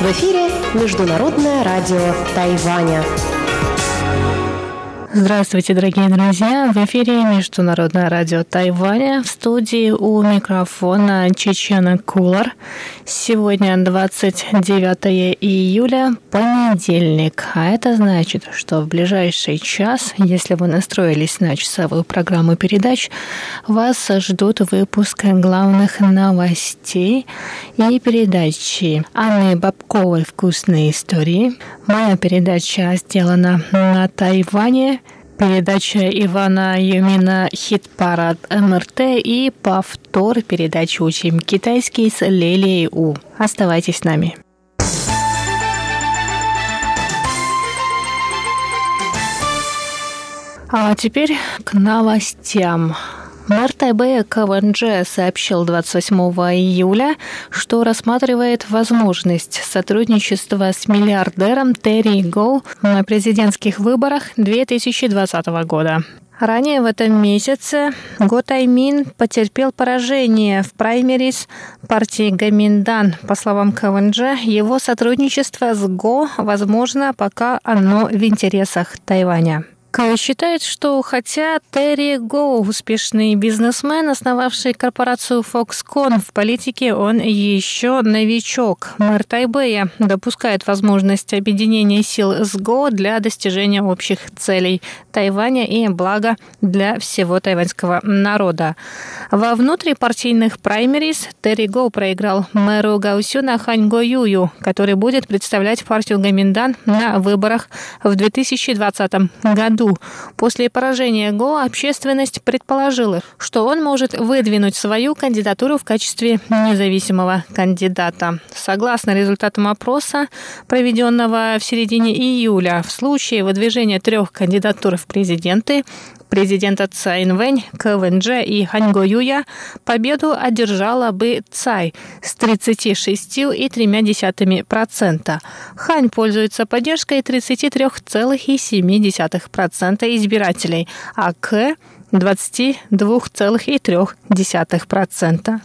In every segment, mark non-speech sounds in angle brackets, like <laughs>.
В эфире Международное радио Тайваня. Здравствуйте, дорогие друзья! В эфире Международное радио Тайваня. В студии у микрофона Чечена Кулар. Сегодня 29 июля, понедельник. А это значит, что в ближайший час, если вы настроились на часовую программу передач, вас ждут выпуск главных новостей и передачи Анны Бабковой «Вкусные истории». Моя передача сделана на Тайване – Передача Ивана Юмина «Хит-парад МРТ» и повтор передачи «Учим китайский» с Лелией У. Оставайтесь с нами. А теперь к новостям. Мэр Тайбэя КВНЖ сообщил 28 июля, что рассматривает возможность сотрудничества с миллиардером Терри Гоу на президентских выборах 2020 года. Ранее в этом месяце Го Таймин потерпел поражение в праймерис партии Гаминдан. По словам КВНЖ, его сотрудничество с Го возможно, пока оно в интересах Тайваня. Считает, что хотя Терри Гоу, успешный бизнесмен, основавший корпорацию Foxconn в политике, он еще новичок. Мэр Тайбэя допускает возможность объединения сил с Го для достижения общих целей Тайваня и блага для всего тайваньского народа. Во внутрипартийных праймерис Терри Гоу проиграл мэру Гаусюна Хань Юю, который будет представлять партию Гаминдан на выборах в 2020 году После поражения Го общественность предположила, что он может выдвинуть свою кандидатуру в качестве независимого кандидата. Согласно результатам опроса, проведенного в середине июля, в случае выдвижения трех кандидатур в президенты, президента Цай Инвэнь, КВНЖ и Ханьго Юя, победу одержала бы Цай с 36,3%. Хань пользуется поддержкой 33,7% избирателей, а К 22,3%.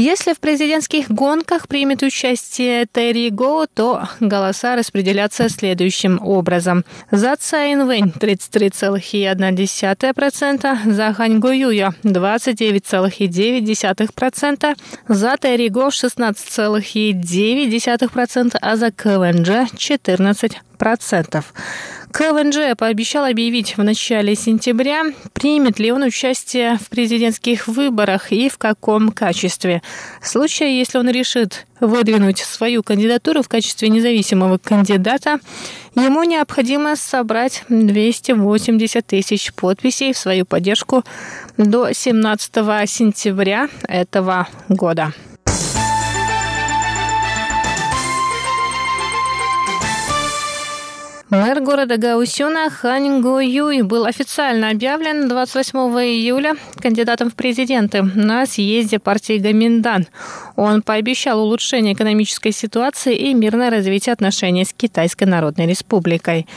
Если в президентских гонках примет участие Терри Го, то голоса распределятся следующим образом. За Цайн Вэнь 33,1%, за Хань Го Юя 29,9%, за Терри Го 16,9%, а за КВНЖ 14%. КВНЖ пообещал объявить в начале сентября, примет ли он участие в президентских выборах и в каком качестве. В случае, если он решит выдвинуть свою кандидатуру в качестве независимого кандидата, ему необходимо собрать 280 тысяч подписей в свою поддержку до 17 сентября этого года. Мэр города Гаусюна Хань Го Юй был официально объявлен 28 июля кандидатом в президенты на съезде партии Гаминдан. Он пообещал улучшение экономической ситуации и мирное развитие отношений с Китайской Народной Республикой.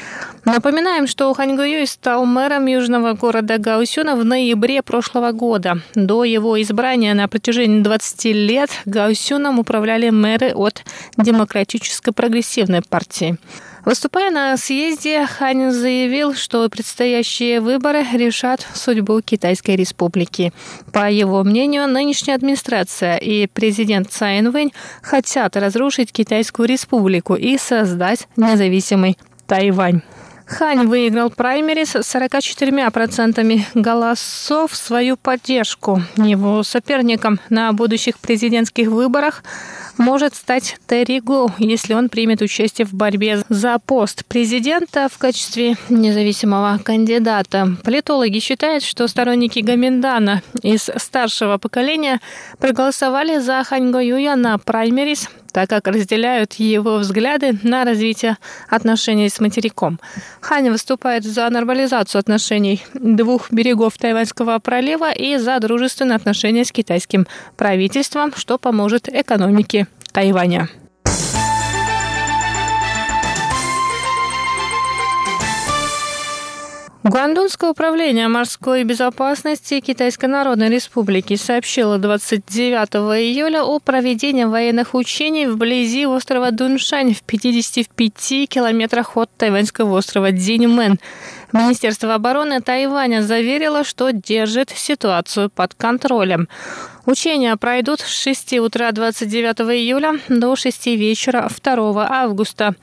Напоминаем, что Хань Го Юй стал мэром южного города Гаусюна в ноябре прошлого года. До его избрания на протяжении 20 лет Гаусюном управляли мэры от Демократической прогрессивной партии. Выступая на съезде, Хань заявил, что предстоящие выборы решат судьбу Китайской республики. По его мнению, нынешняя администрация и президент Цай Инвэнь хотят разрушить Китайскую республику и создать независимый Тайвань. Хань выиграл праймерис с 44% голосов в свою поддержку. Его соперником на будущих президентских выборах может стать Терри Го, если он примет участие в борьбе за пост президента в качестве независимого кандидата. Политологи считают, что сторонники Гаминдана из старшего поколения проголосовали за Хань Го Юя на праймерис так как разделяют его взгляды на развитие отношений с материком. Хань выступает за нормализацию отношений двух берегов Тайваньского пролива и за дружественные отношения с китайским правительством, что поможет экономике Тайваня. Гуандунское управление морской безопасности Китайской Народной Республики сообщило 29 июля о проведении военных учений вблизи острова Дуншань в 55 километрах от тайваньского острова Диньмен. Министерство обороны Тайваня заверило, что держит ситуацию под контролем. Учения пройдут с 6 утра 29 июля до 6 вечера 2 августа.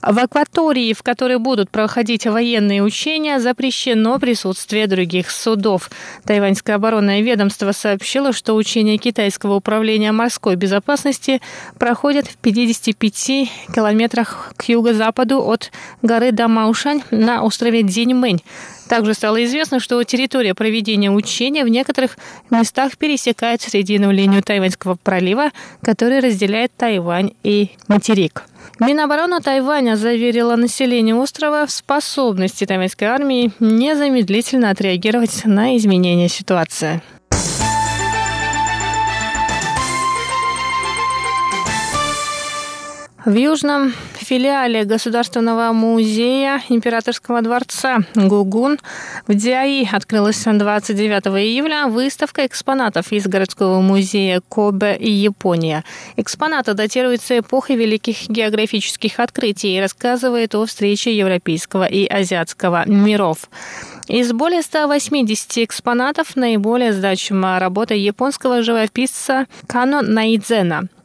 В акватории, в которой будут проходить военные учения, запрещено присутствие других судов. Тайваньское оборонное ведомство сообщило, что учения китайского управления морской безопасности проходят в 55 километрах к юго-западу от горы Дамаушань на острове Диньмэнь. Также стало известно, что территория проведения учения в некоторых местах пересекает срединную линию Тайваньского пролива, который разделяет Тайвань и материк. Минобороны Тайваня заверила население острова в способности тайваньской армии незамедлительно отреагировать на изменения ситуации. В Южном филиале Государственного музея Императорского дворца Гугун в Диаи открылась 29 июля выставка экспонатов из городского музея Кобе и Япония. Экспонаты датируются эпохой великих географических открытий и рассказывает о встрече европейского и азиатского миров. Из более 180 экспонатов наиболее значима работа японского живописца Кано Найдзена –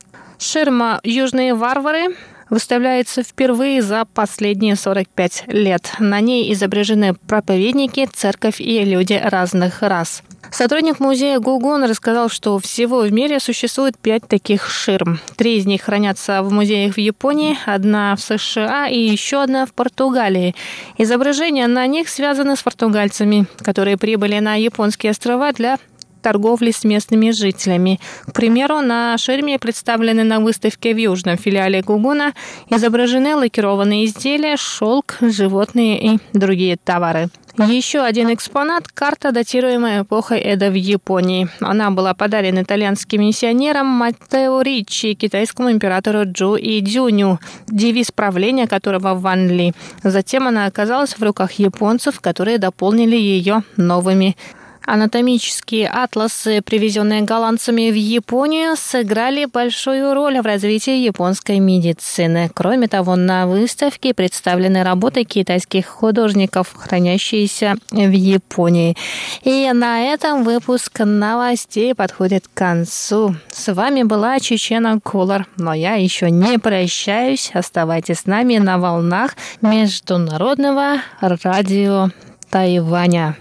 Ширма «Южные варвары» выставляется впервые за последние 45 лет. На ней изображены проповедники, церковь и люди разных рас. Сотрудник музея Гугун рассказал, что всего в мире существует пять таких ширм. Три из них хранятся в музеях в Японии, одна в США и еще одна в Португалии. Изображения на них связаны с португальцами, которые прибыли на японские острова для торговли с местными жителями. К примеру, на ширме, представленной на выставке в южном филиале Гугуна, изображены лакированные изделия, шелк, животные и другие товары. Еще один экспонат – карта, датируемая эпохой Эда в Японии. Она была подарена итальянским миссионером Маттео Риччи, китайскому императору Джу и Дзюню, девиз правления которого Ван Ли. Затем она оказалась в руках японцев, которые дополнили ее новыми Анатомические атласы, привезенные голландцами в Японию, сыграли большую роль в развитии японской медицины. Кроме того, на выставке представлены работы китайских художников, хранящиеся в Японии. И на этом выпуск новостей подходит к концу. С вами была Чечена Кулар, но я еще не прощаюсь. Оставайтесь с нами на волнах Международного радио Тайваня.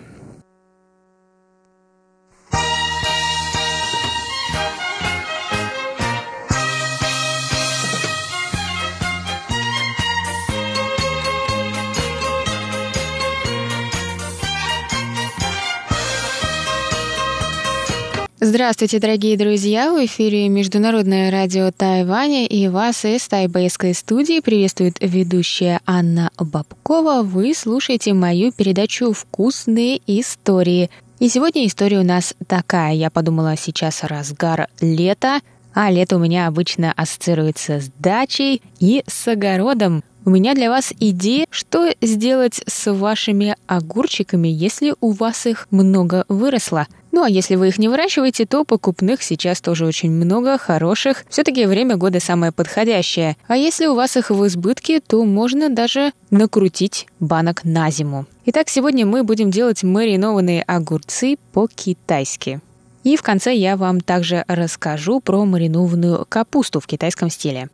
Здравствуйте, дорогие друзья! В эфире Международное радио Тайваня и вас из тайбэйской студии приветствует ведущая Анна Бабкова. Вы слушаете мою передачу «Вкусные истории». И сегодня история у нас такая. Я подумала, сейчас разгар лета, а лето у меня обычно ассоциируется с дачей и с огородом. У меня для вас идея, что сделать с вашими огурчиками, если у вас их много выросло. Ну а если вы их не выращиваете, то покупных сейчас тоже очень много, хороших. Все-таки время года самое подходящее. А если у вас их в избытке, то можно даже накрутить банок на зиму. Итак, сегодня мы будем делать маринованные огурцы по-китайски. И в конце я вам также расскажу про маринованную капусту в китайском стиле.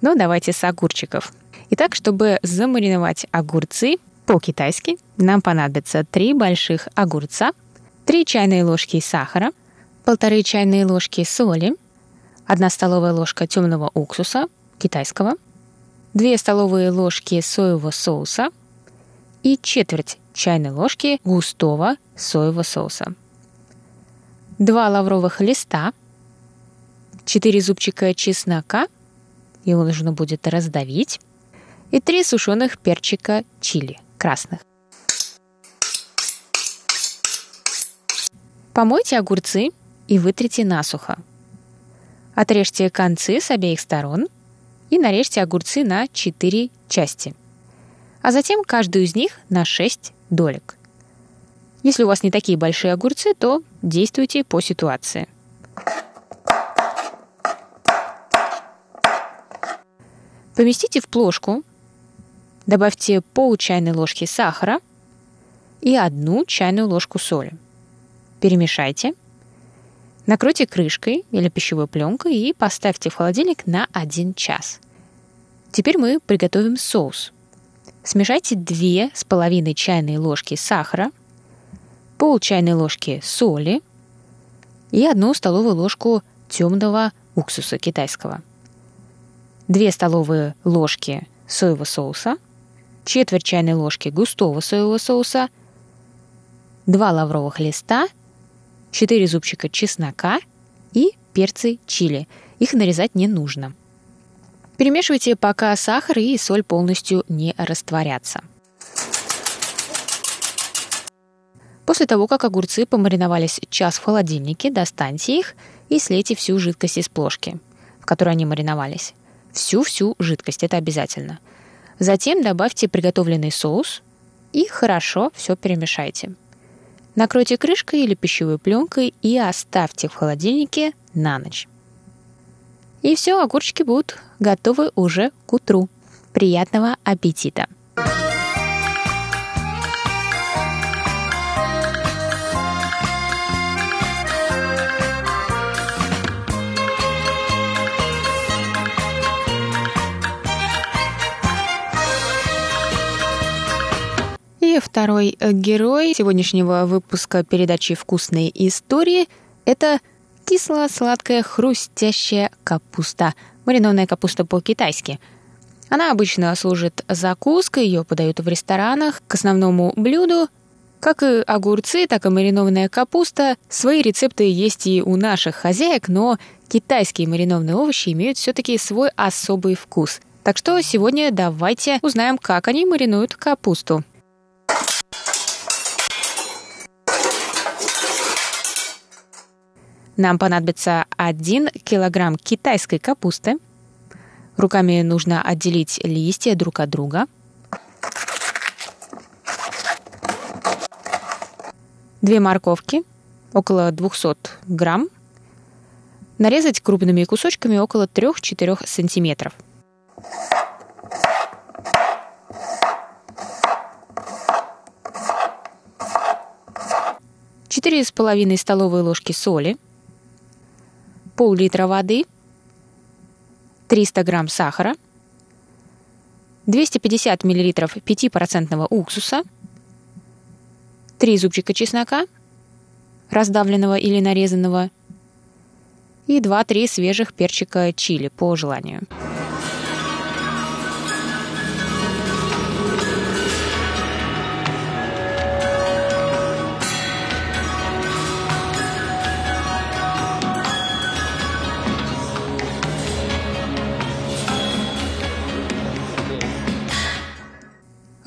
Ну, давайте с огурчиков. Итак, чтобы замариновать огурцы по-китайски, нам понадобится 3 больших огурца, 3 чайные ложки сахара, полторы чайные ложки соли, 1 столовая ложка темного уксуса китайского, 2 столовые ложки соевого соуса и четверть чайной ложки густого соевого соуса. 2 лавровых листа, 4 зубчика чеснока – его нужно будет раздавить, и три сушеных перчика чили красных. Помойте огурцы и вытрите насухо. Отрежьте концы с обеих сторон и нарежьте огурцы на 4 части, а затем каждую из них на 6 долек. Если у вас не такие большие огурцы, то действуйте по ситуации. Поместите в плошку, добавьте пол чайной ложки сахара и одну чайную ложку соли. Перемешайте – Накройте крышкой или пищевой пленкой и поставьте в холодильник на 1 час. Теперь мы приготовим соус. Смешайте 2 с половиной чайной ложки сахара, пол чайной ложки соли и одну столовую ложку темного уксуса китайского. 2 столовые ложки соевого соуса, четверть чайной ложки густого соевого соуса, 2 лавровых листа 4 зубчика чеснока и перцы чили. Их нарезать не нужно. Перемешивайте, пока сахар и соль полностью не растворятся. После того, как огурцы помариновались час в холодильнике, достаньте их и слейте всю жидкость из плошки, в которой они мариновались. Всю-всю жидкость, это обязательно. Затем добавьте приготовленный соус и хорошо все перемешайте. Накройте крышкой или пищевой пленкой и оставьте в холодильнике на ночь. И все, огурчики будут готовы уже к утру. Приятного аппетита! Второй э, герой сегодняшнего выпуска передачи «Вкусные истории» — это кисло-сладкая хрустящая капуста. Маринованная капуста по-китайски. Она обычно служит закуской, ее подают в ресторанах к основному блюду. Как и огурцы, так и маринованная капуста. Свои рецепты есть и у наших хозяек, но китайские маринованные овощи имеют все-таки свой особый вкус. Так что сегодня давайте узнаем, как они маринуют капусту. Нам понадобится 1 килограмм китайской капусты. Руками нужно отделить листья друг от друга. Две морковки, около 200 грамм. Нарезать крупными кусочками около 3-4 сантиметров. Четыре с половиной столовые ложки соли – пол-литра воды, 300 грамм сахара, 250 миллилитров 5% уксуса, 3 зубчика чеснока, раздавленного или нарезанного, и 2-3 свежих перчика чили по желанию.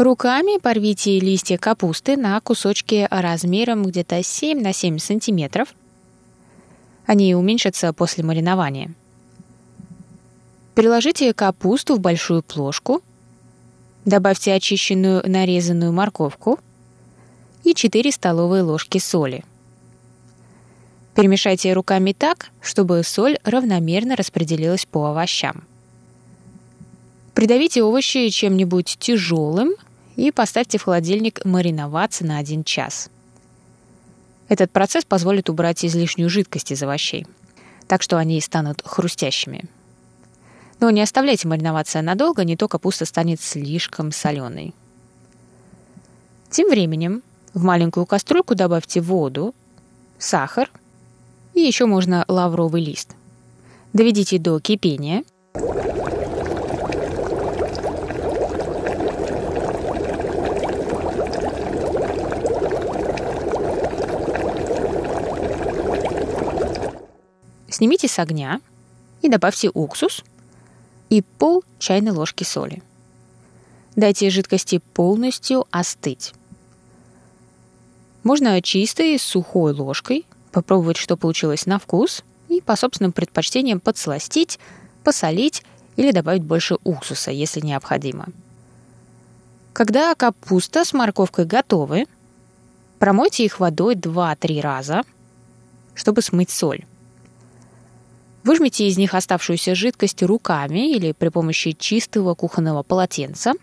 Руками порвите листья капусты на кусочки размером где-то 7 на 7 сантиметров. Они уменьшатся после маринования. Переложите капусту в большую плошку. Добавьте очищенную нарезанную морковку и 4 столовые ложки соли. Перемешайте руками так, чтобы соль равномерно распределилась по овощам. Придавите овощи чем-нибудь тяжелым – и поставьте в холодильник мариноваться на 1 час. Этот процесс позволит убрать излишнюю жидкость из овощей, так что они станут хрустящими. Но не оставляйте мариноваться надолго, не то капуста станет слишком соленой. Тем временем в маленькую кастрюльку добавьте воду, сахар и еще можно лавровый лист. Доведите до кипения – Снимите с огня и добавьте уксус и пол чайной ложки соли. Дайте жидкости полностью остыть. Можно чистой сухой ложкой попробовать, что получилось на вкус, и по собственным предпочтениям подсластить, посолить или добавить больше уксуса, если необходимо. Когда капуста с морковкой готовы, промойте их водой 2-3 раза, чтобы смыть соль. Выжмите из них оставшуюся жидкость руками или при помощи чистого кухонного полотенца.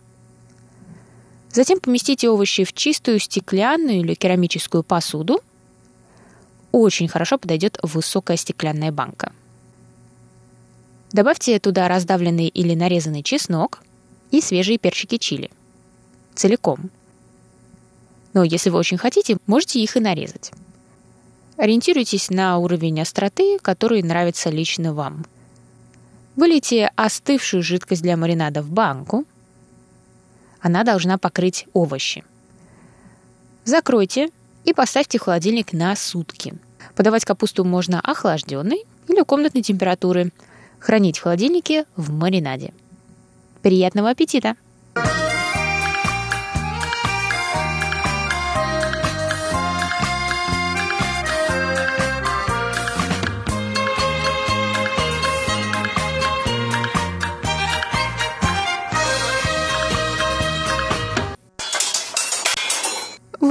Затем поместите овощи в чистую стеклянную или керамическую посуду. Очень хорошо подойдет высокая стеклянная банка. Добавьте туда раздавленный или нарезанный чеснок и свежие перчики чили. Целиком. Но если вы очень хотите, можете их и нарезать. Ориентируйтесь на уровень остроты, который нравится лично вам. Вылейте остывшую жидкость для маринада в банку. Она должна покрыть овощи. Закройте и поставьте в холодильник на сутки. Подавать капусту можно охлажденной или комнатной температуры. Хранить в холодильнике в маринаде. Приятного аппетита!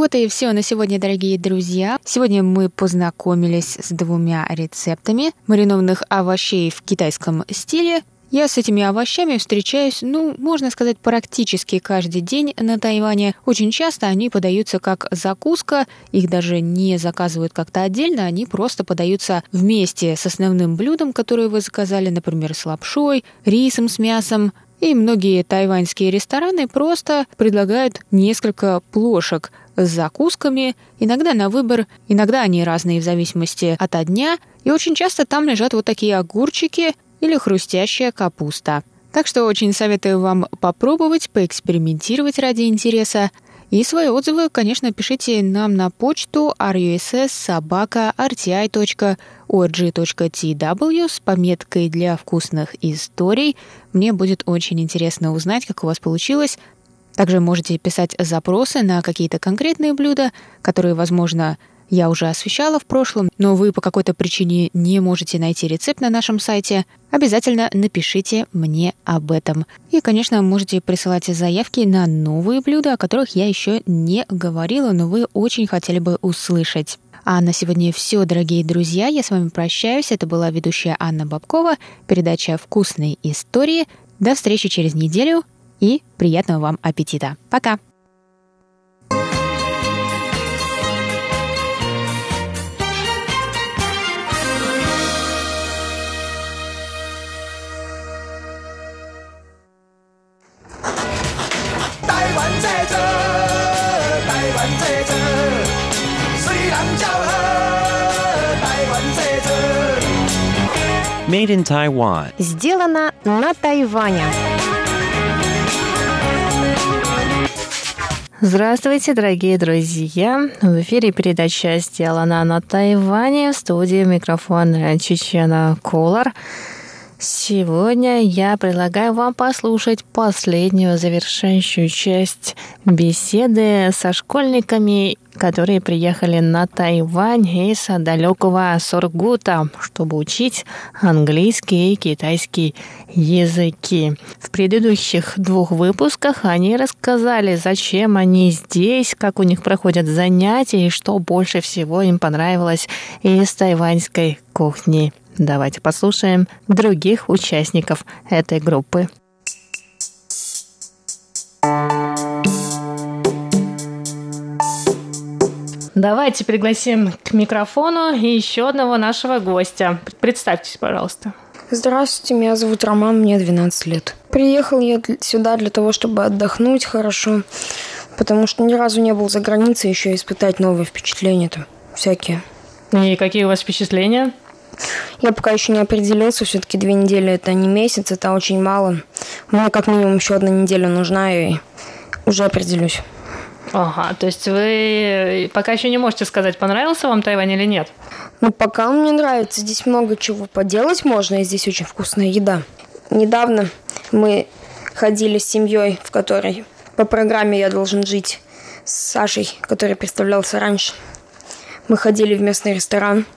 Вот и все на сегодня, дорогие друзья. Сегодня мы познакомились с двумя рецептами маринованных овощей в китайском стиле. Я с этими овощами встречаюсь, ну, можно сказать, практически каждый день на Тайване. Очень часто они подаются как закуска, их даже не заказывают как-то отдельно, они просто подаются вместе с основным блюдом, которое вы заказали, например, с лапшой, рисом с мясом, и многие тайваньские рестораны просто предлагают несколько плошек с закусками, иногда на выбор, иногда они разные в зависимости от дня, и очень часто там лежат вот такие огурчики или хрустящая капуста. Так что очень советую вам попробовать, поэкспериментировать ради интереса. И свои отзывы, конечно, пишите нам на почту russsobaka.rti.org.tw с пометкой для вкусных историй. Мне будет очень интересно узнать, как у вас получилось. Также можете писать запросы на какие-то конкретные блюда, которые, возможно, я уже освещала в прошлом, но вы по какой-то причине не можете найти рецепт на нашем сайте, обязательно напишите мне об этом. И, конечно, можете присылать заявки на новые блюда, о которых я еще не говорила, но вы очень хотели бы услышать. А на сегодня все, дорогие друзья. Я с вами прощаюсь. Это была ведущая Анна Бабкова. Передача «Вкусные истории». До встречи через неделю и приятного вам аппетита. Пока! Made in Taiwan. Сделано на Тайване. Здравствуйте, дорогие друзья! В эфире передача «Сделана на Тайване» в студии микрофона Чечена Колор. Сегодня я предлагаю вам послушать последнюю завершающую часть беседы со школьниками, которые приехали на Тайвань из далекого Сургута, чтобы учить английский и китайский языки. В предыдущих двух выпусках они рассказали, зачем они здесь, как у них проходят занятия и что больше всего им понравилось из тайваньской кухни. Давайте послушаем других участников этой группы. Давайте пригласим к микрофону еще одного нашего гостя. Представьтесь, пожалуйста. Здравствуйте, меня зовут Роман, мне 12 лет. Приехал я сюда для того, чтобы отдохнуть хорошо, потому что ни разу не был за границей, еще испытать новые впечатления-то всякие. И какие у вас впечатления? Я пока еще не определился, все-таки две недели это не месяц, это очень мало. Мне как минимум еще одна неделя нужна, и уже определюсь. Ага, то есть вы пока еще не можете сказать, понравился вам Тайвань или нет? Ну, пока мне нравится. Здесь много чего поделать можно, и здесь очень вкусная еда. Недавно мы ходили с семьей, в которой по программе я должен жить с Сашей, который представлялся раньше. Мы ходили в местный ресторан –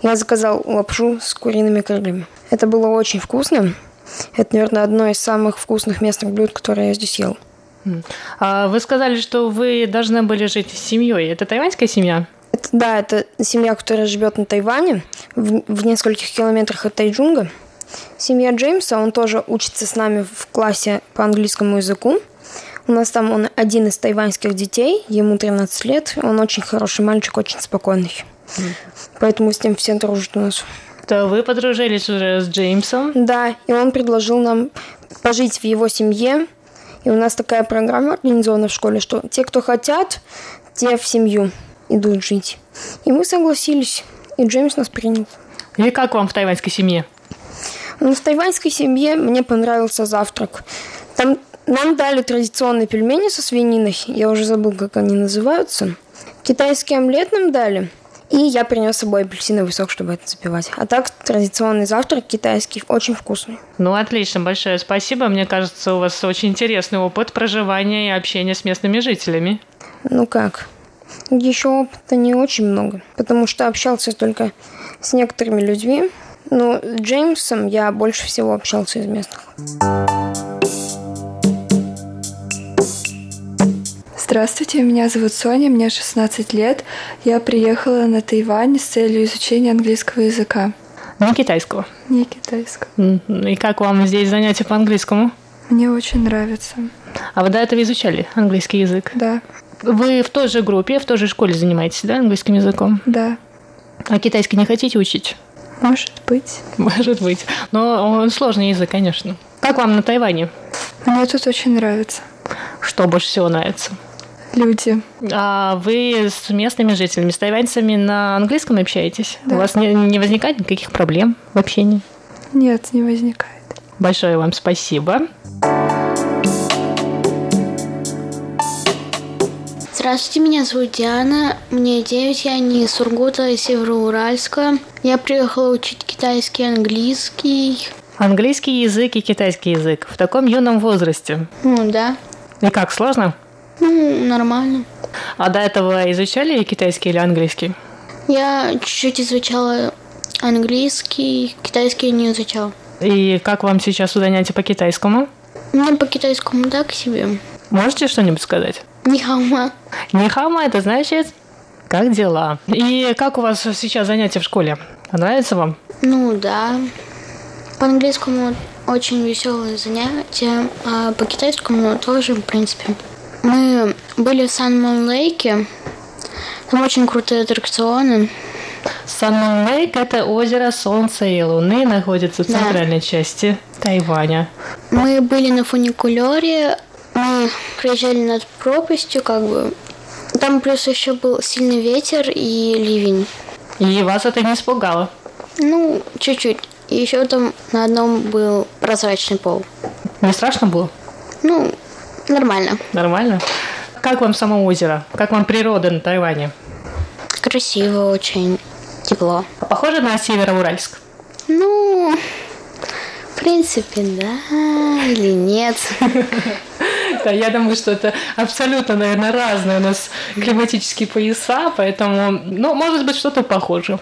Я заказал лапшу с куриными крыльями. Это было очень вкусно. Это, наверное, одно из самых вкусных местных блюд, которые я здесь ел. А вы сказали, что вы должны были жить с семьей. Это тайваньская семья? Это, да, это семья, которая живет на Тайване, в, в нескольких километрах от Тайджунга. Семья Джеймса, он тоже учится с нами в классе по английскому языку. У нас там он один из тайваньских детей, ему 13 лет. Он очень хороший мальчик, очень спокойный. Mm. Поэтому с ним все дружат у нас. То вы подружились уже с Джеймсом? Да, и он предложил нам пожить в его семье. И у нас такая программа организована в школе, что те, кто хотят, те в семью идут жить. И мы согласились, и Джеймс нас принял. И как вам в тайваньской семье? Ну, в тайваньской семье мне понравился завтрак. Там нам дали традиционные пельмени со свининой. Я уже забыл, как они называются. Китайский омлет нам дали. И я принес с собой апельсиновый сок, чтобы это запивать. А так, традиционный завтрак китайский, очень вкусный. Ну, отлично, большое спасибо. Мне кажется, у вас очень интересный опыт проживания и общения с местными жителями. Ну как? Еще опыта не очень много, потому что общался только с некоторыми людьми. Но с Джеймсом я больше всего общался из местных. Здравствуйте, меня зовут Соня, мне 16 лет. Я приехала на Тайвань с целью изучения английского языка. Не китайского? Не китайского. И как вам здесь занятия по английскому? Мне очень нравится. А вы до этого изучали английский язык? Да. Вы в той же группе, в той же школе занимаетесь, да, английским языком? Да. А китайский не хотите учить? Может быть. Может быть. Но он сложный язык, конечно. Как вам на Тайване? Мне тут очень нравится. Что больше всего нравится? Люди. А вы с местными жителями, с тайваньцами на английском общаетесь? Да. У вас не, не возникает никаких проблем в общении? Нет, не возникает. Большое вам спасибо. Здравствуйте, меня зовут Диана, мне 9, я не из Сургута, из Североуральска. Я приехала учить китайский, английский. Английский язык и китайский язык в таком юном возрасте? Ну, да. И как, сложно? Ну, нормально. А до этого изучали китайский или английский? Я чуть-чуть изучала английский, китайский не изучала. И как вам сейчас занятия по китайскому? Ну, по китайскому так себе. Можете что-нибудь сказать? Нихама. Нихама это значит как дела? И как у вас сейчас занятия в школе? Нравится вам? Ну да. По английскому очень веселые занятия, а по китайскому тоже, в принципе. Мы были в Сан Лейке. Там очень крутые аттракционы. Сан Лейк – это озеро Солнца и Луны, находится в центральной да. части Тайваня. Мы были на фуникулере, мы проезжали над пропастью, как бы. Там плюс еще был сильный ветер и ливень. И вас это не испугало? Ну, чуть-чуть. И еще там на одном был прозрачный пол. Не страшно было? Ну, Нормально. Нормально? Как вам само озеро? Как вам природа на Тайване? Красиво очень, тепло. А похоже на Североуральск? Ну, в принципе, да или нет. <laughs> Да, я думаю, что это абсолютно, наверное, разные у нас климатические пояса, поэтому, ну, может быть, что-то похоже.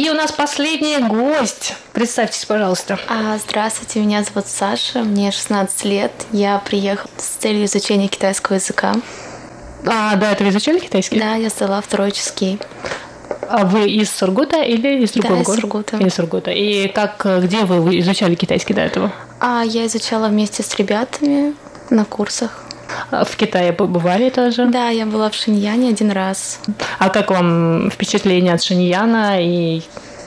И у нас последний гость. Представьтесь, пожалуйста. А, здравствуйте, меня зовут Саша, мне 16 лет. Я приехала с целью изучения китайского языка. А, да, это вы изучали китайский? Да, я сдала второй ческий. А вы из Сургута или из другого да, города? из Сургута. Из Сургута. И как, где вы изучали китайский до этого? А, я изучала вместе с ребятами на курсах. А в Китае побывали тоже? Да, я была в Шиньяне один раз. А как вам впечатление от Шиньяна и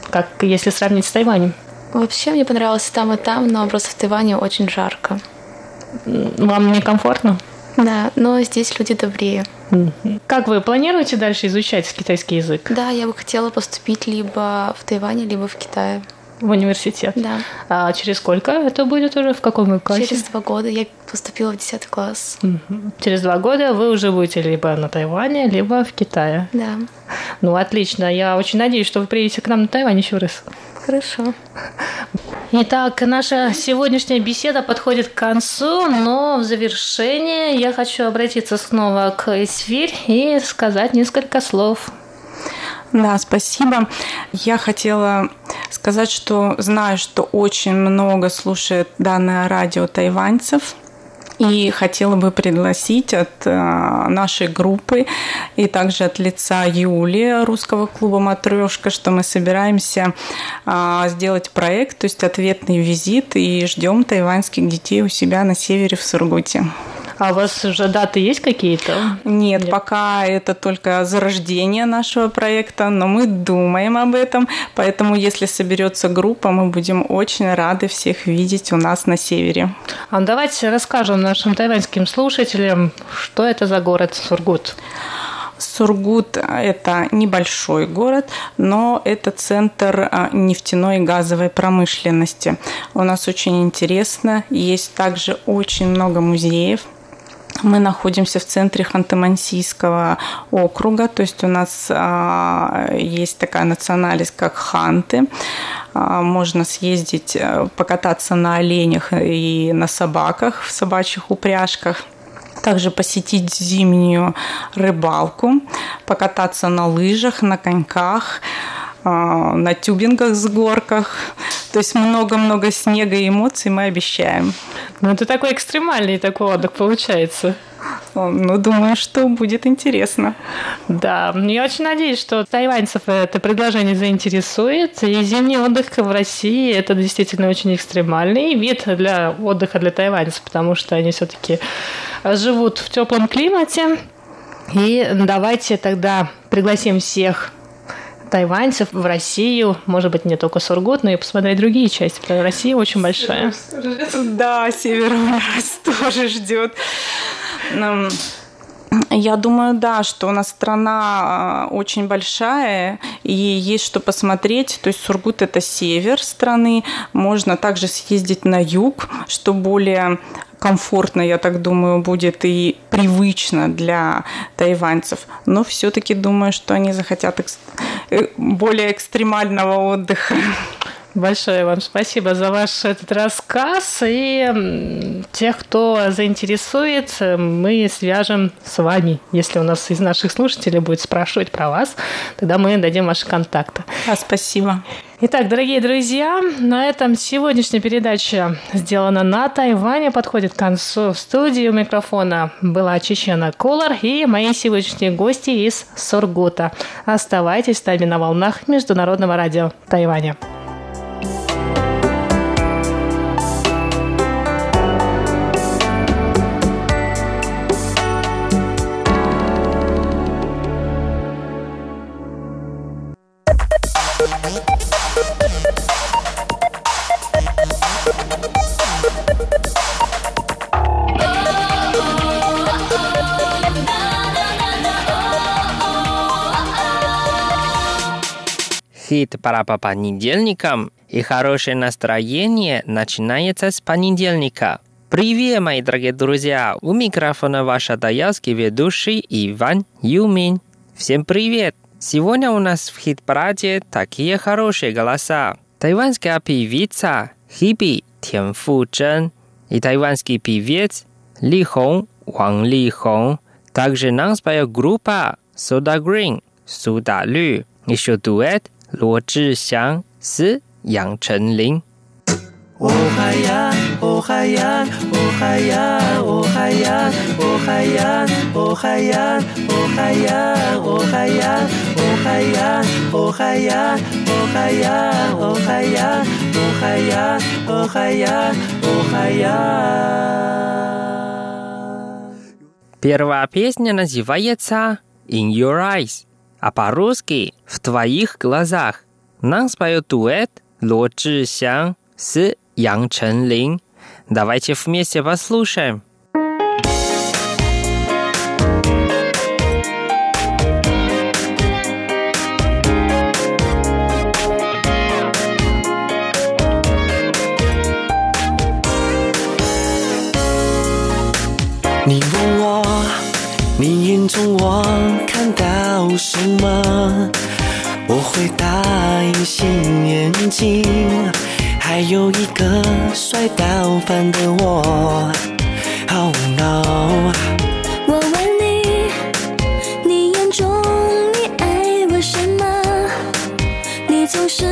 как если сравнить с Тайванем? Вообще мне понравилось там, и там, но просто в Тайване очень жарко. Вам некомфортно? Да, но здесь люди добрее. Как вы планируете дальше изучать китайский язык? Да, я бы хотела поступить либо в Тайване, либо в Китае. В университет? Да. А через сколько это будет уже? В каком классе? Через два года. Я поступила в 10 класс. Через два года вы уже будете либо на Тайване, либо в Китае. Да. Ну, отлично. Я очень надеюсь, что вы приедете к нам на Тайвань еще раз. Хорошо. Итак, наша сегодняшняя беседа подходит к концу, но в завершение я хочу обратиться снова к Эсфирь и сказать несколько слов. Да, спасибо. Я хотела сказать, что знаю, что очень много слушает данное радио тайваньцев – и хотела бы пригласить от э, нашей группы и также от лица Юли русского клуба «Матрешка», что мы собираемся э, сделать проект, то есть ответный визит, и ждем тайваньских детей у себя на севере в Сургуте. А у вас уже даты есть какие-то? Нет, Нет, пока это только зарождение нашего проекта, но мы думаем об этом. Поэтому, если соберется группа, мы будем очень рады всех видеть у нас на севере. А давайте расскажем нашим тайваньским слушателям, что это за город Сургут. Сургут – это небольшой город, но это центр а, нефтяной и газовой промышленности. У нас очень интересно, есть также очень много музеев, мы находимся в центре Ханты-Мансийского округа, то есть у нас а, есть такая национальность, как ханты. А, можно съездить, э, покататься на оленях и на собаках в собачьих упряжках также посетить зимнюю рыбалку, покататься на лыжах, на коньках, а, на тюбингах с горках. То есть много-много снега и эмоций мы обещаем. Ну, это такой экстремальный такой отдых получается. Ну, думаю, что будет интересно. Да, я очень надеюсь, что тайваньцев это предложение заинтересует. И зимний отдых в России – это действительно очень экстремальный вид для отдыха для тайваньцев, потому что они все-таки живут в теплом климате. И давайте тогда пригласим всех тайваньцев в Россию, может быть, не только Сургут, но и посмотреть другие части, Россия очень большая. Да, север нас тоже ждет. Я думаю, да, что у нас страна а, очень большая, и есть что посмотреть. То есть Сургут – это север страны. Можно также съездить на юг, что более комфортно, я так думаю, будет и привычно для тайваньцев. Но все-таки думаю, что они захотят экс... Э, более экстремального отдыха. Большое вам спасибо за ваш этот рассказ. И тех, кто заинтересует, мы свяжем с вами. Если у нас из наших слушателей будет спрашивать про вас, тогда мы дадим ваши контакты. А, спасибо. Итак, дорогие друзья, на этом сегодняшняя передача сделана на Тайване, подходит к концу. В студии у микрофона была Чечена Колор и мои сегодняшние гости из Сургута. Оставайтесь с нами на волнах Международного радио Тайваня. Хит пора по понедельникам, и хорошее настроение начинается с понедельника. Привет, мои дорогие друзья! У микрофона ваш даялский ведущий Иван Юмин. Всем привет! Сегодня у нас в хит-параде такие хорошие голоса. Тайванская певица Хиби Тян Фу Чжэн и тайванский певец Ли Хong Ван Ли Хong. Также нам споет группа Soda Green Суда Лю. Еще дуэт 罗志祥是杨丞琳。哦海呀，哦海呀，哦海呀，哦海呀，哦海呀，哦海呀，哦海呀，哦海呀，哦海呀，哦海呀，哦海呀，哦海呀，哦海呀，哦海呀，哦海呀。Первая песня называется In Your Eyes А по-русски «В твоих глазах». Нам споет дуэт Ло Чжисян с Ян Ченлин. Давайте вместе послушаем. 有什么？我会答应，新眼睛。还有一个帅到翻的我。Oh no！我问你，你眼中你爱我什么？你总是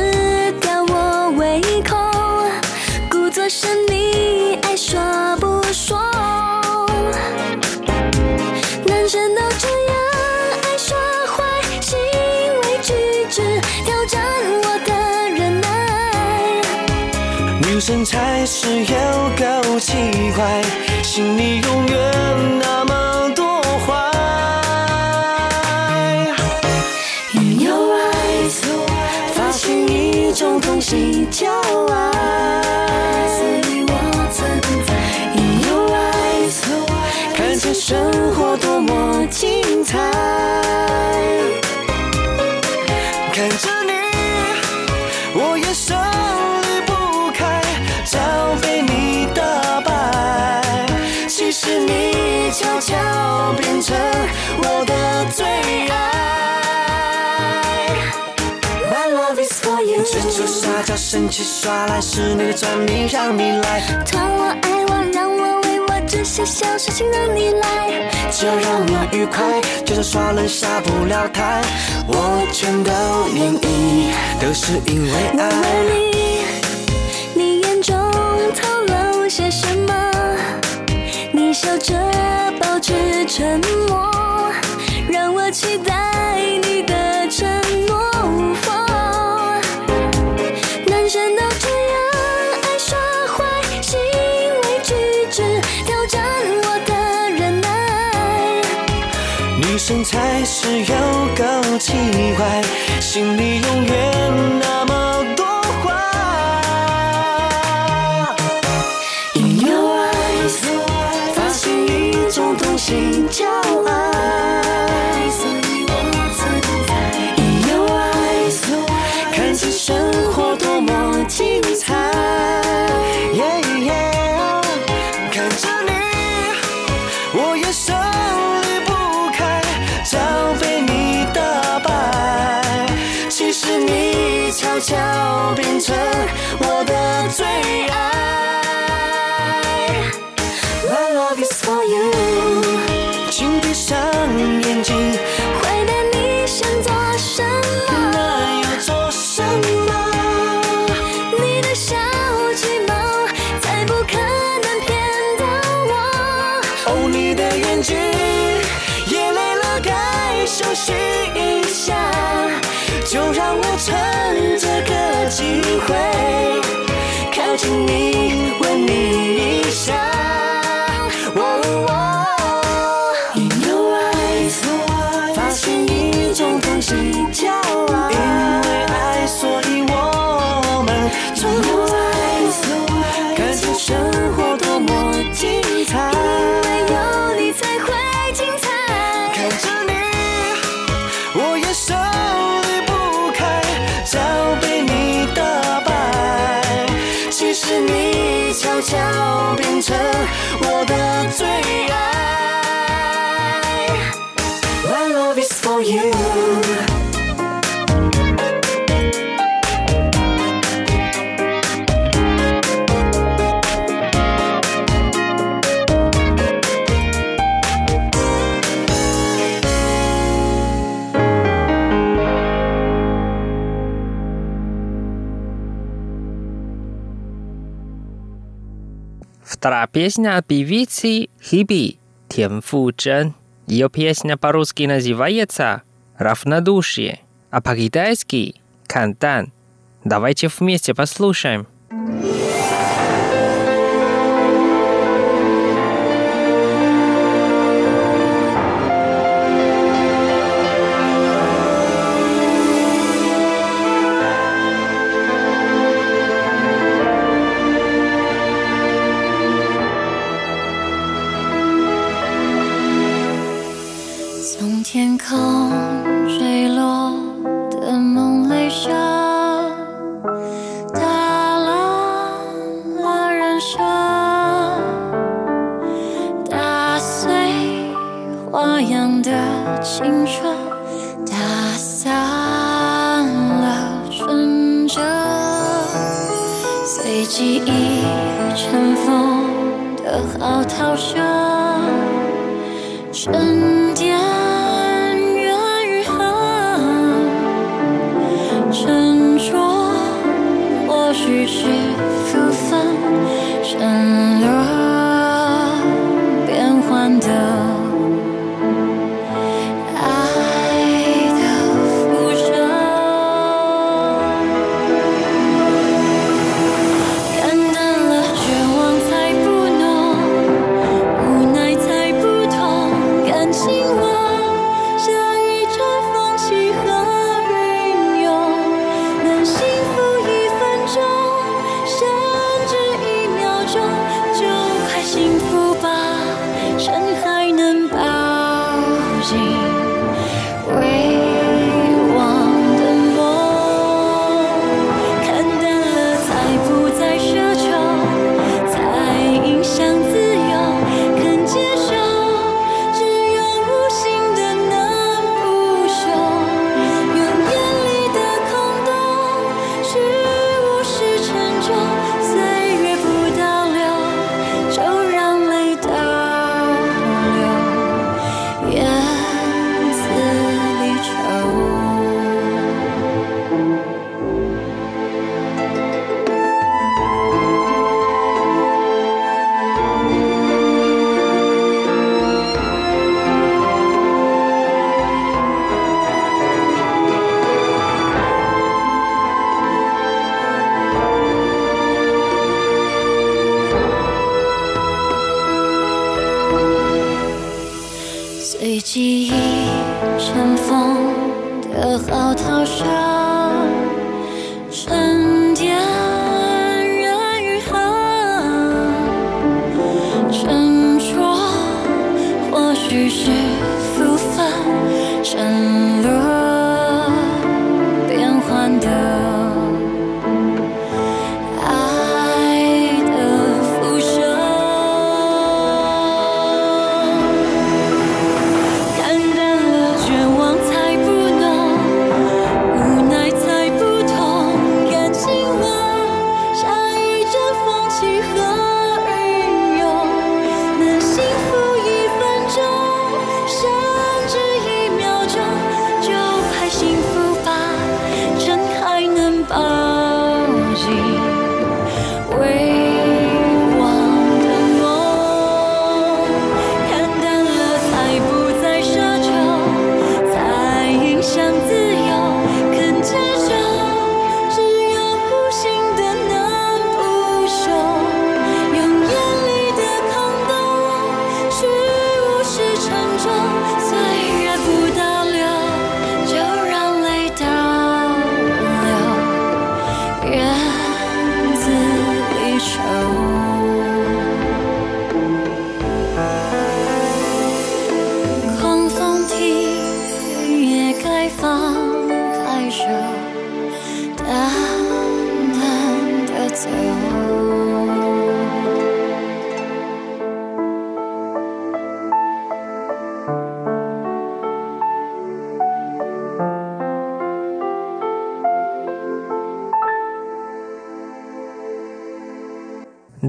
才是有够奇怪，心里永远那么多坏。In your eyes，发现一种东西叫悄悄变成我的最爱。My love is for you。追求撒娇，生气耍赖是你的专利，让你来，疼我爱我，让我为我这些小事情让你来。只要让我愉快，就算耍人下不了台，我全都愿意，都是因为我问爱。你，沉默，让我期待你的承诺。男生都这样，爱耍坏，行为举止挑战我的忍耐。女生才是有够奇怪，心里永远那么多话。Your 种东西叫爱，所以我存在。In your eyes，看见生活多么精彩。Yeah, yeah，看着你，我也生离不开，早被你打败。其实你悄悄变成我的 Вторая песня от певицы Хиби Тем Фуджен. Ее песня по-русски называется «Равнодушие», а по-китайски «Кантан». Давайте вместе послушаем. 从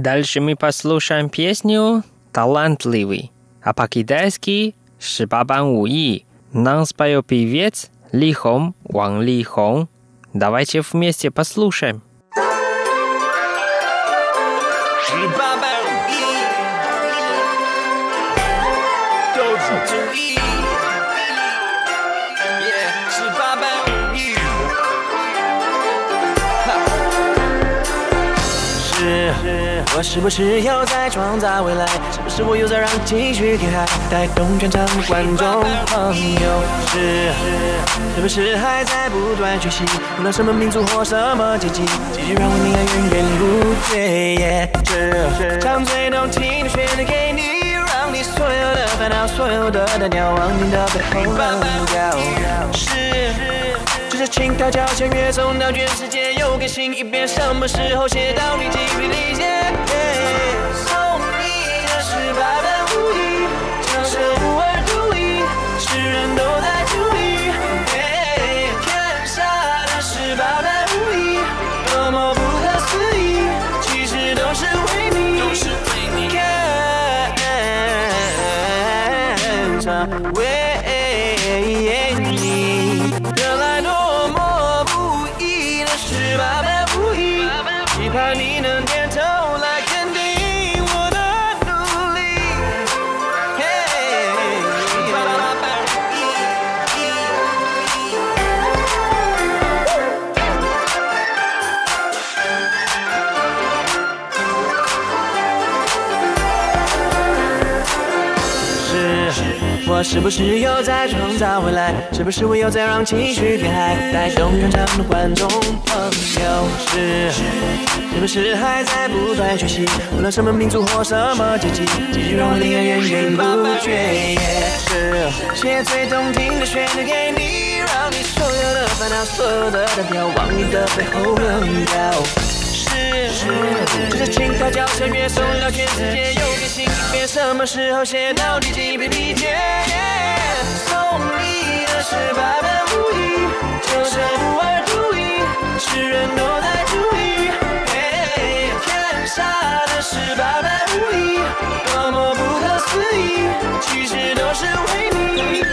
Дальше мы послушаем песню «Талантливый», а по-китайски «Шибабан Уи». Нам споет певец Ли Хong, Ван Ли Хong. Давайте вместе послушаем. 十八我是不是又在创造未来？是不是我又在让情绪填海，带动全场观众朋友？是是不是还在不断学习？无论什么民族或什么阶级，继续让文明爱源源不绝。是唱最动听的旋律给你，让你所有的烦恼、所有的单调，忘情的背后扔掉。是。这是情调交签乐送到全世界，写信一遍，什么时候写到你精疲力竭？送你的是八百武艺，长生无二独立，世人都在注意。天下的是八百武艺，多么不可思议，其实都是为你。都是为你。是不是又在创造未来？是不是我又在让情绪变嗨，带动全场的观众朋友？是是不是还在不断学习？无论什么民族或什么阶级，继续让我的爱源源不绝。是写最动听的旋律给你，让你所有的烦恼、所有的单调往你的背后扔掉。是是，这是情调交响乐送到全世界，别，什么时候写到第几遍理解？送你的十八般武艺，就是不二独一，世人都在注意。天下的十八般武艺，多么不可思议，其实都是为你。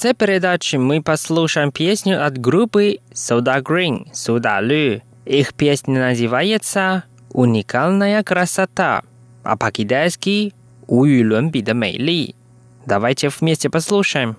конце передачи мы послушаем песню от группы Soda Green, Soda Lü. Их песня называется «Уникальная красота», а по-китайски «Уюлюнби да Мэйли». Давайте вместе послушаем.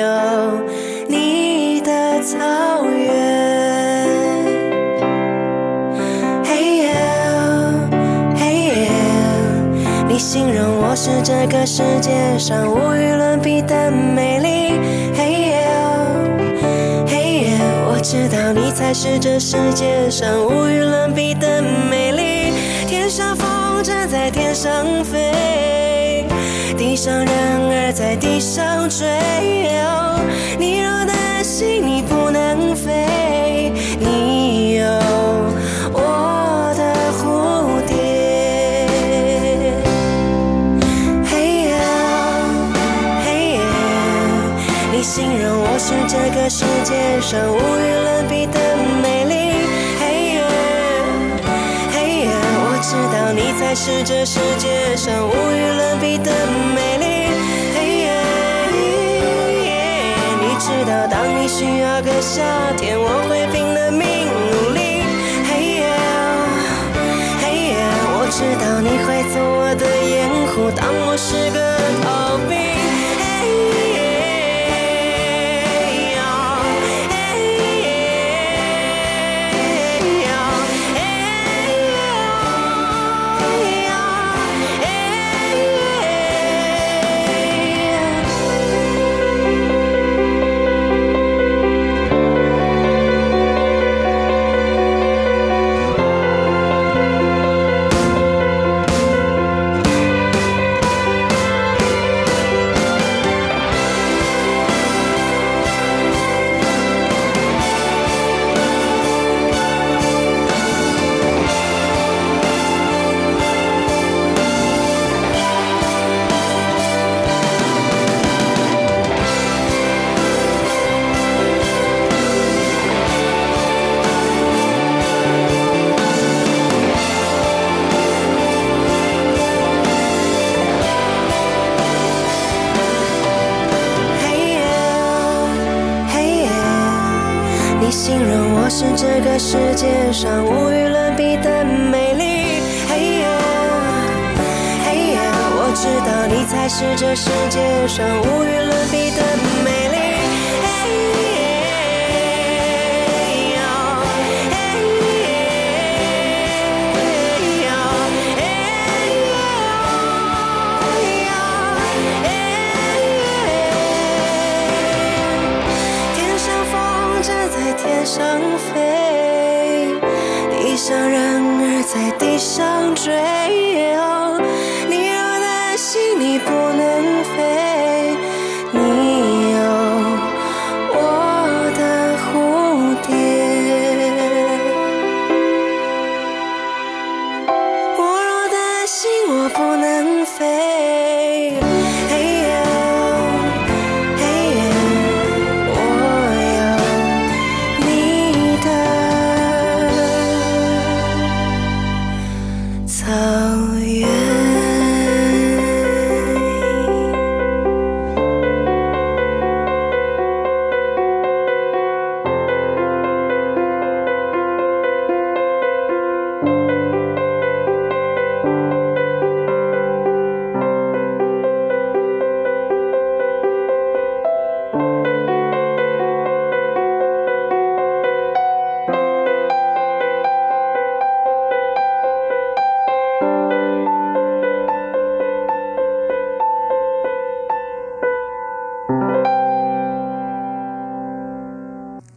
有你的草原。嘿呦，嘿呦，你形容我是这个世界上无与伦比的美丽。嘿呦，嘿呦，我知道你才是这世界上无与伦比的美丽。天上风筝在天上飞，地上人儿在地上追。你若担心你不能飞，你有我的蝴蝶。嘿呦，嘿呦，你形容我是这个世界上无与是这世界上无与伦比的美丽。嘿呦，你知道，当你需要个夏天，我会拼了命努力。嘿耶，嘿耶，我知道你会做我的掩护，当我是个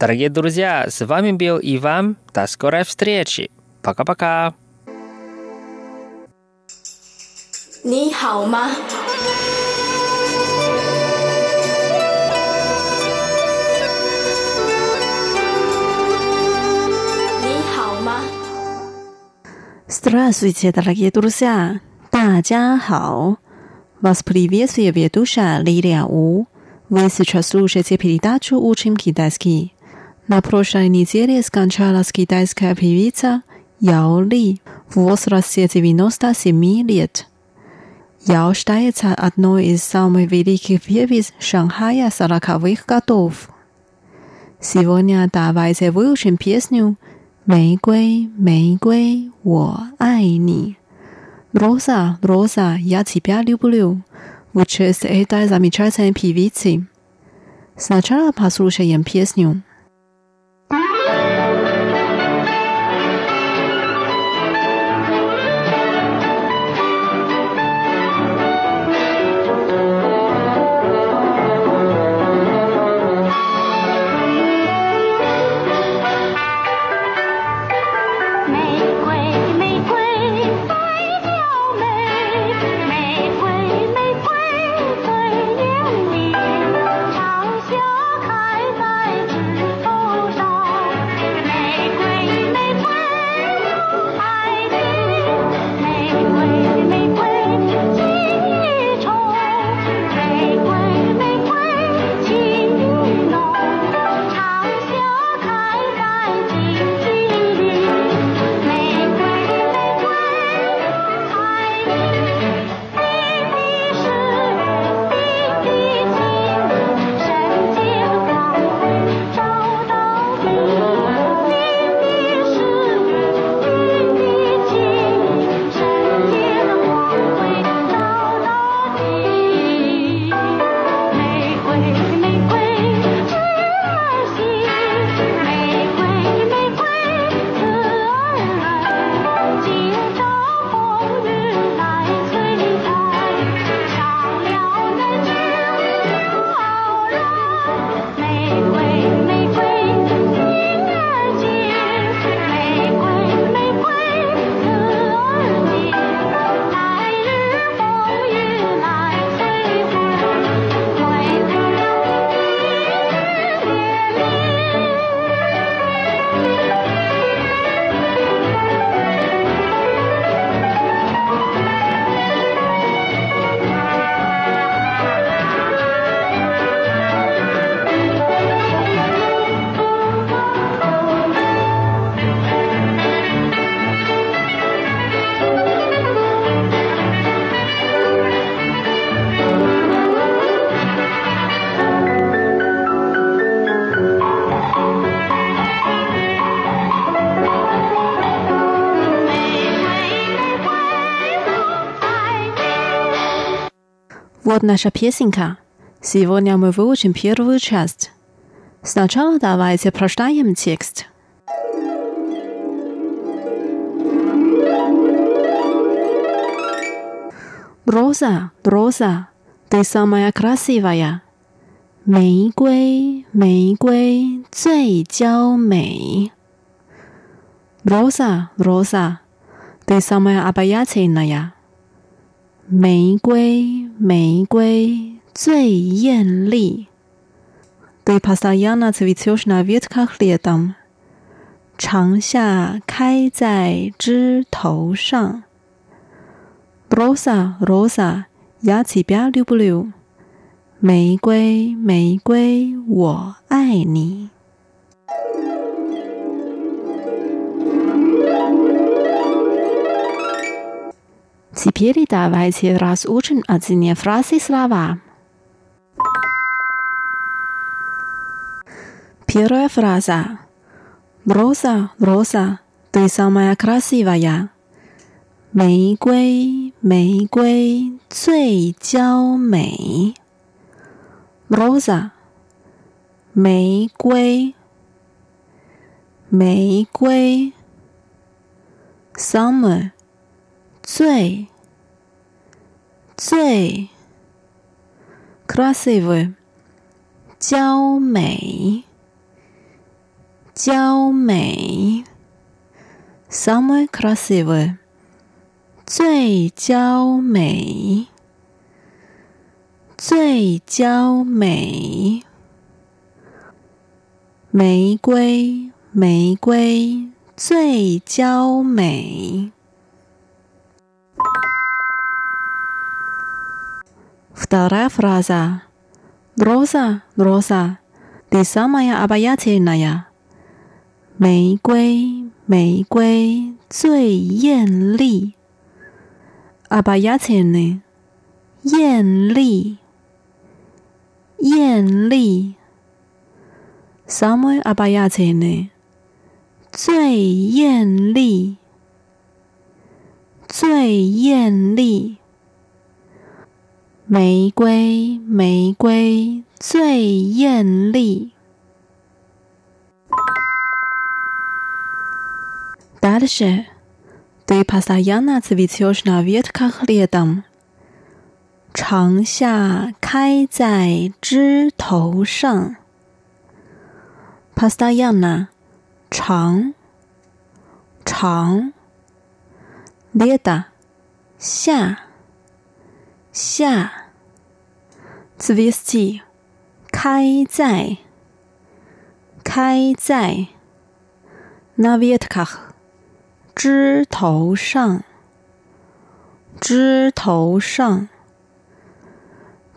Дорогие друзья, с вами был Иван. До скорой встречи. Пока-пока. 你好吗？你好吗？ Здравствуйте, дорогие друзья! 大家好! Вас приветствует ведущая Лилия У. Вы сейчас слушаете передачу «Учим китайский». На прошлой неделе скончалась китайская певица Яо Ли в возрасте 97 лет. Яо считается одной из самых великих певиц Шанхая 40-х годов. Сегодня давайте выучим песню «Мейгуэй, мейгуэй, я ай ни». «Роза, роза, я тебя люблю» в честь этой замечательной певицы. Сначала послушаем песню. наша песенка. Сегодня мы выучим первую часть. Сначала давайте прочитаем текст. Роза, Роза, ты самая красивая. 玫瑰，玫瑰最娇美。Роза, Роза, ты самая обаятельная. 玫瑰玫瑰最艳丽对 passa yanna si vitushna v i t k a khalidam 长夏开在枝头上 rosa rosa ya zi ba di wu 玫瑰玫瑰我爱你 Теперь давайте разучим одни фразы слова. Первая фраза. Роза, Роза, ты самая красивая. 玫瑰，玫瑰最娇美。Rosa，玫瑰，玫瑰。Summer， 最，最。Красивый，娇美，娇美。Самый красивый，最娇美。最娇美，玫瑰，玫瑰最娇美。 Вторая фраза. Роза, Роза, ты самая обаятельная. 玫瑰，玫瑰最艳丽。Обаятельный，艳丽。艳丽，самый обаятельный，最艳丽，最艳丽。 玫瑰，玫瑰最艳丽。Дальше ты постоянно цветешь на ветках летом. 长夏开在枝头上。Постоянно，长，长。Лето，夏， 夏。Цвести，开在，开在。На ветках，枝头上，枝头上。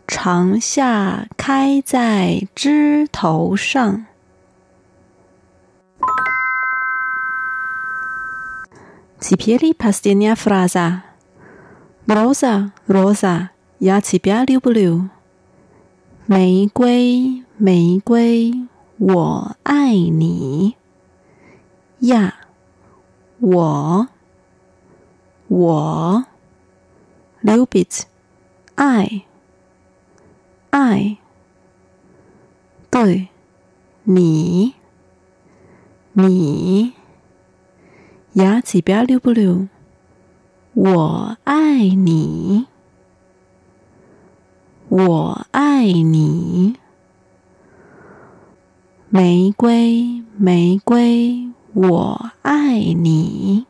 长夏开在枝头上。Теперь последняя фраза. Rosa, Rosa，牙齿不要溜不溜？玫瑰，玫瑰，我爱你呀！我，我，Lubit，爱，爱，对，你，你，牙齿不要溜不溜？我爱你，我爱你，玫瑰，玫瑰，我爱你。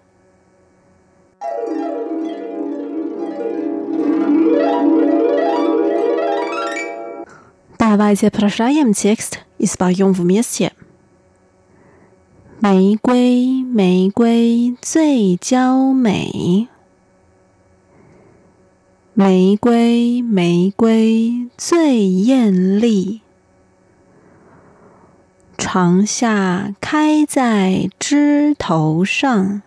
Давайте прочитаем текст и споем вместе. 玫瑰，玫瑰最娇美。 玫瑰，玫瑰最艳丽。床下开在枝头上。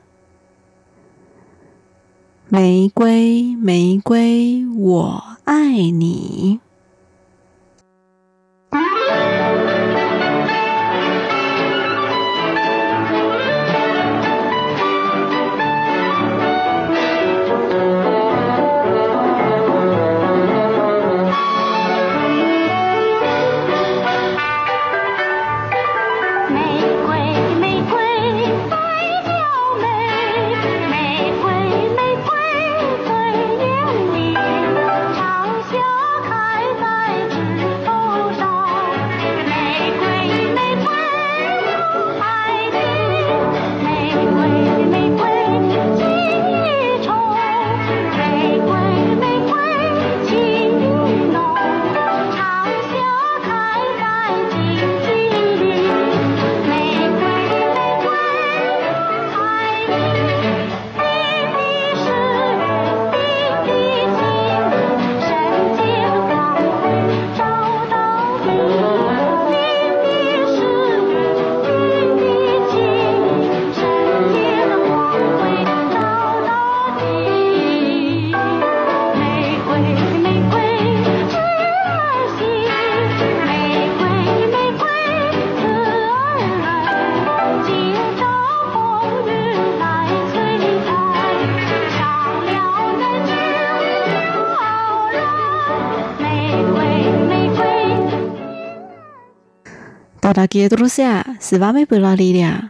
玫瑰，玫瑰，我爱你。Дорогие друзья, с вами была Лилия.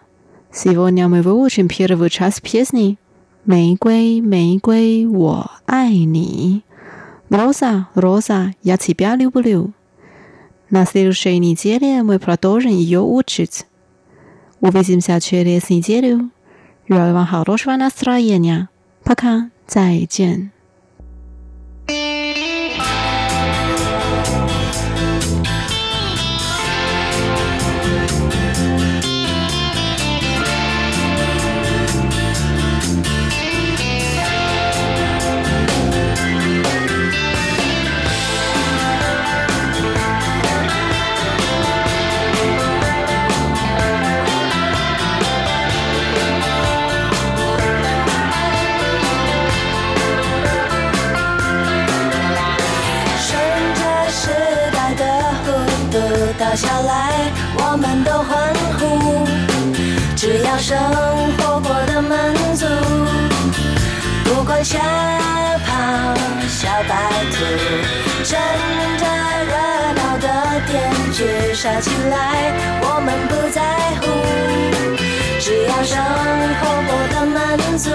Сегодня мы выучим первую часть песни «玫瑰，玫瑰，我爱你». Роза, Роза, я тебя люблю. На следующей неделе мы продолжим ее учить. Увидимся через неделю. Желаю вам хорошего настроения. Пока, 再见。 起来，我们不在乎。只要生活过得满足，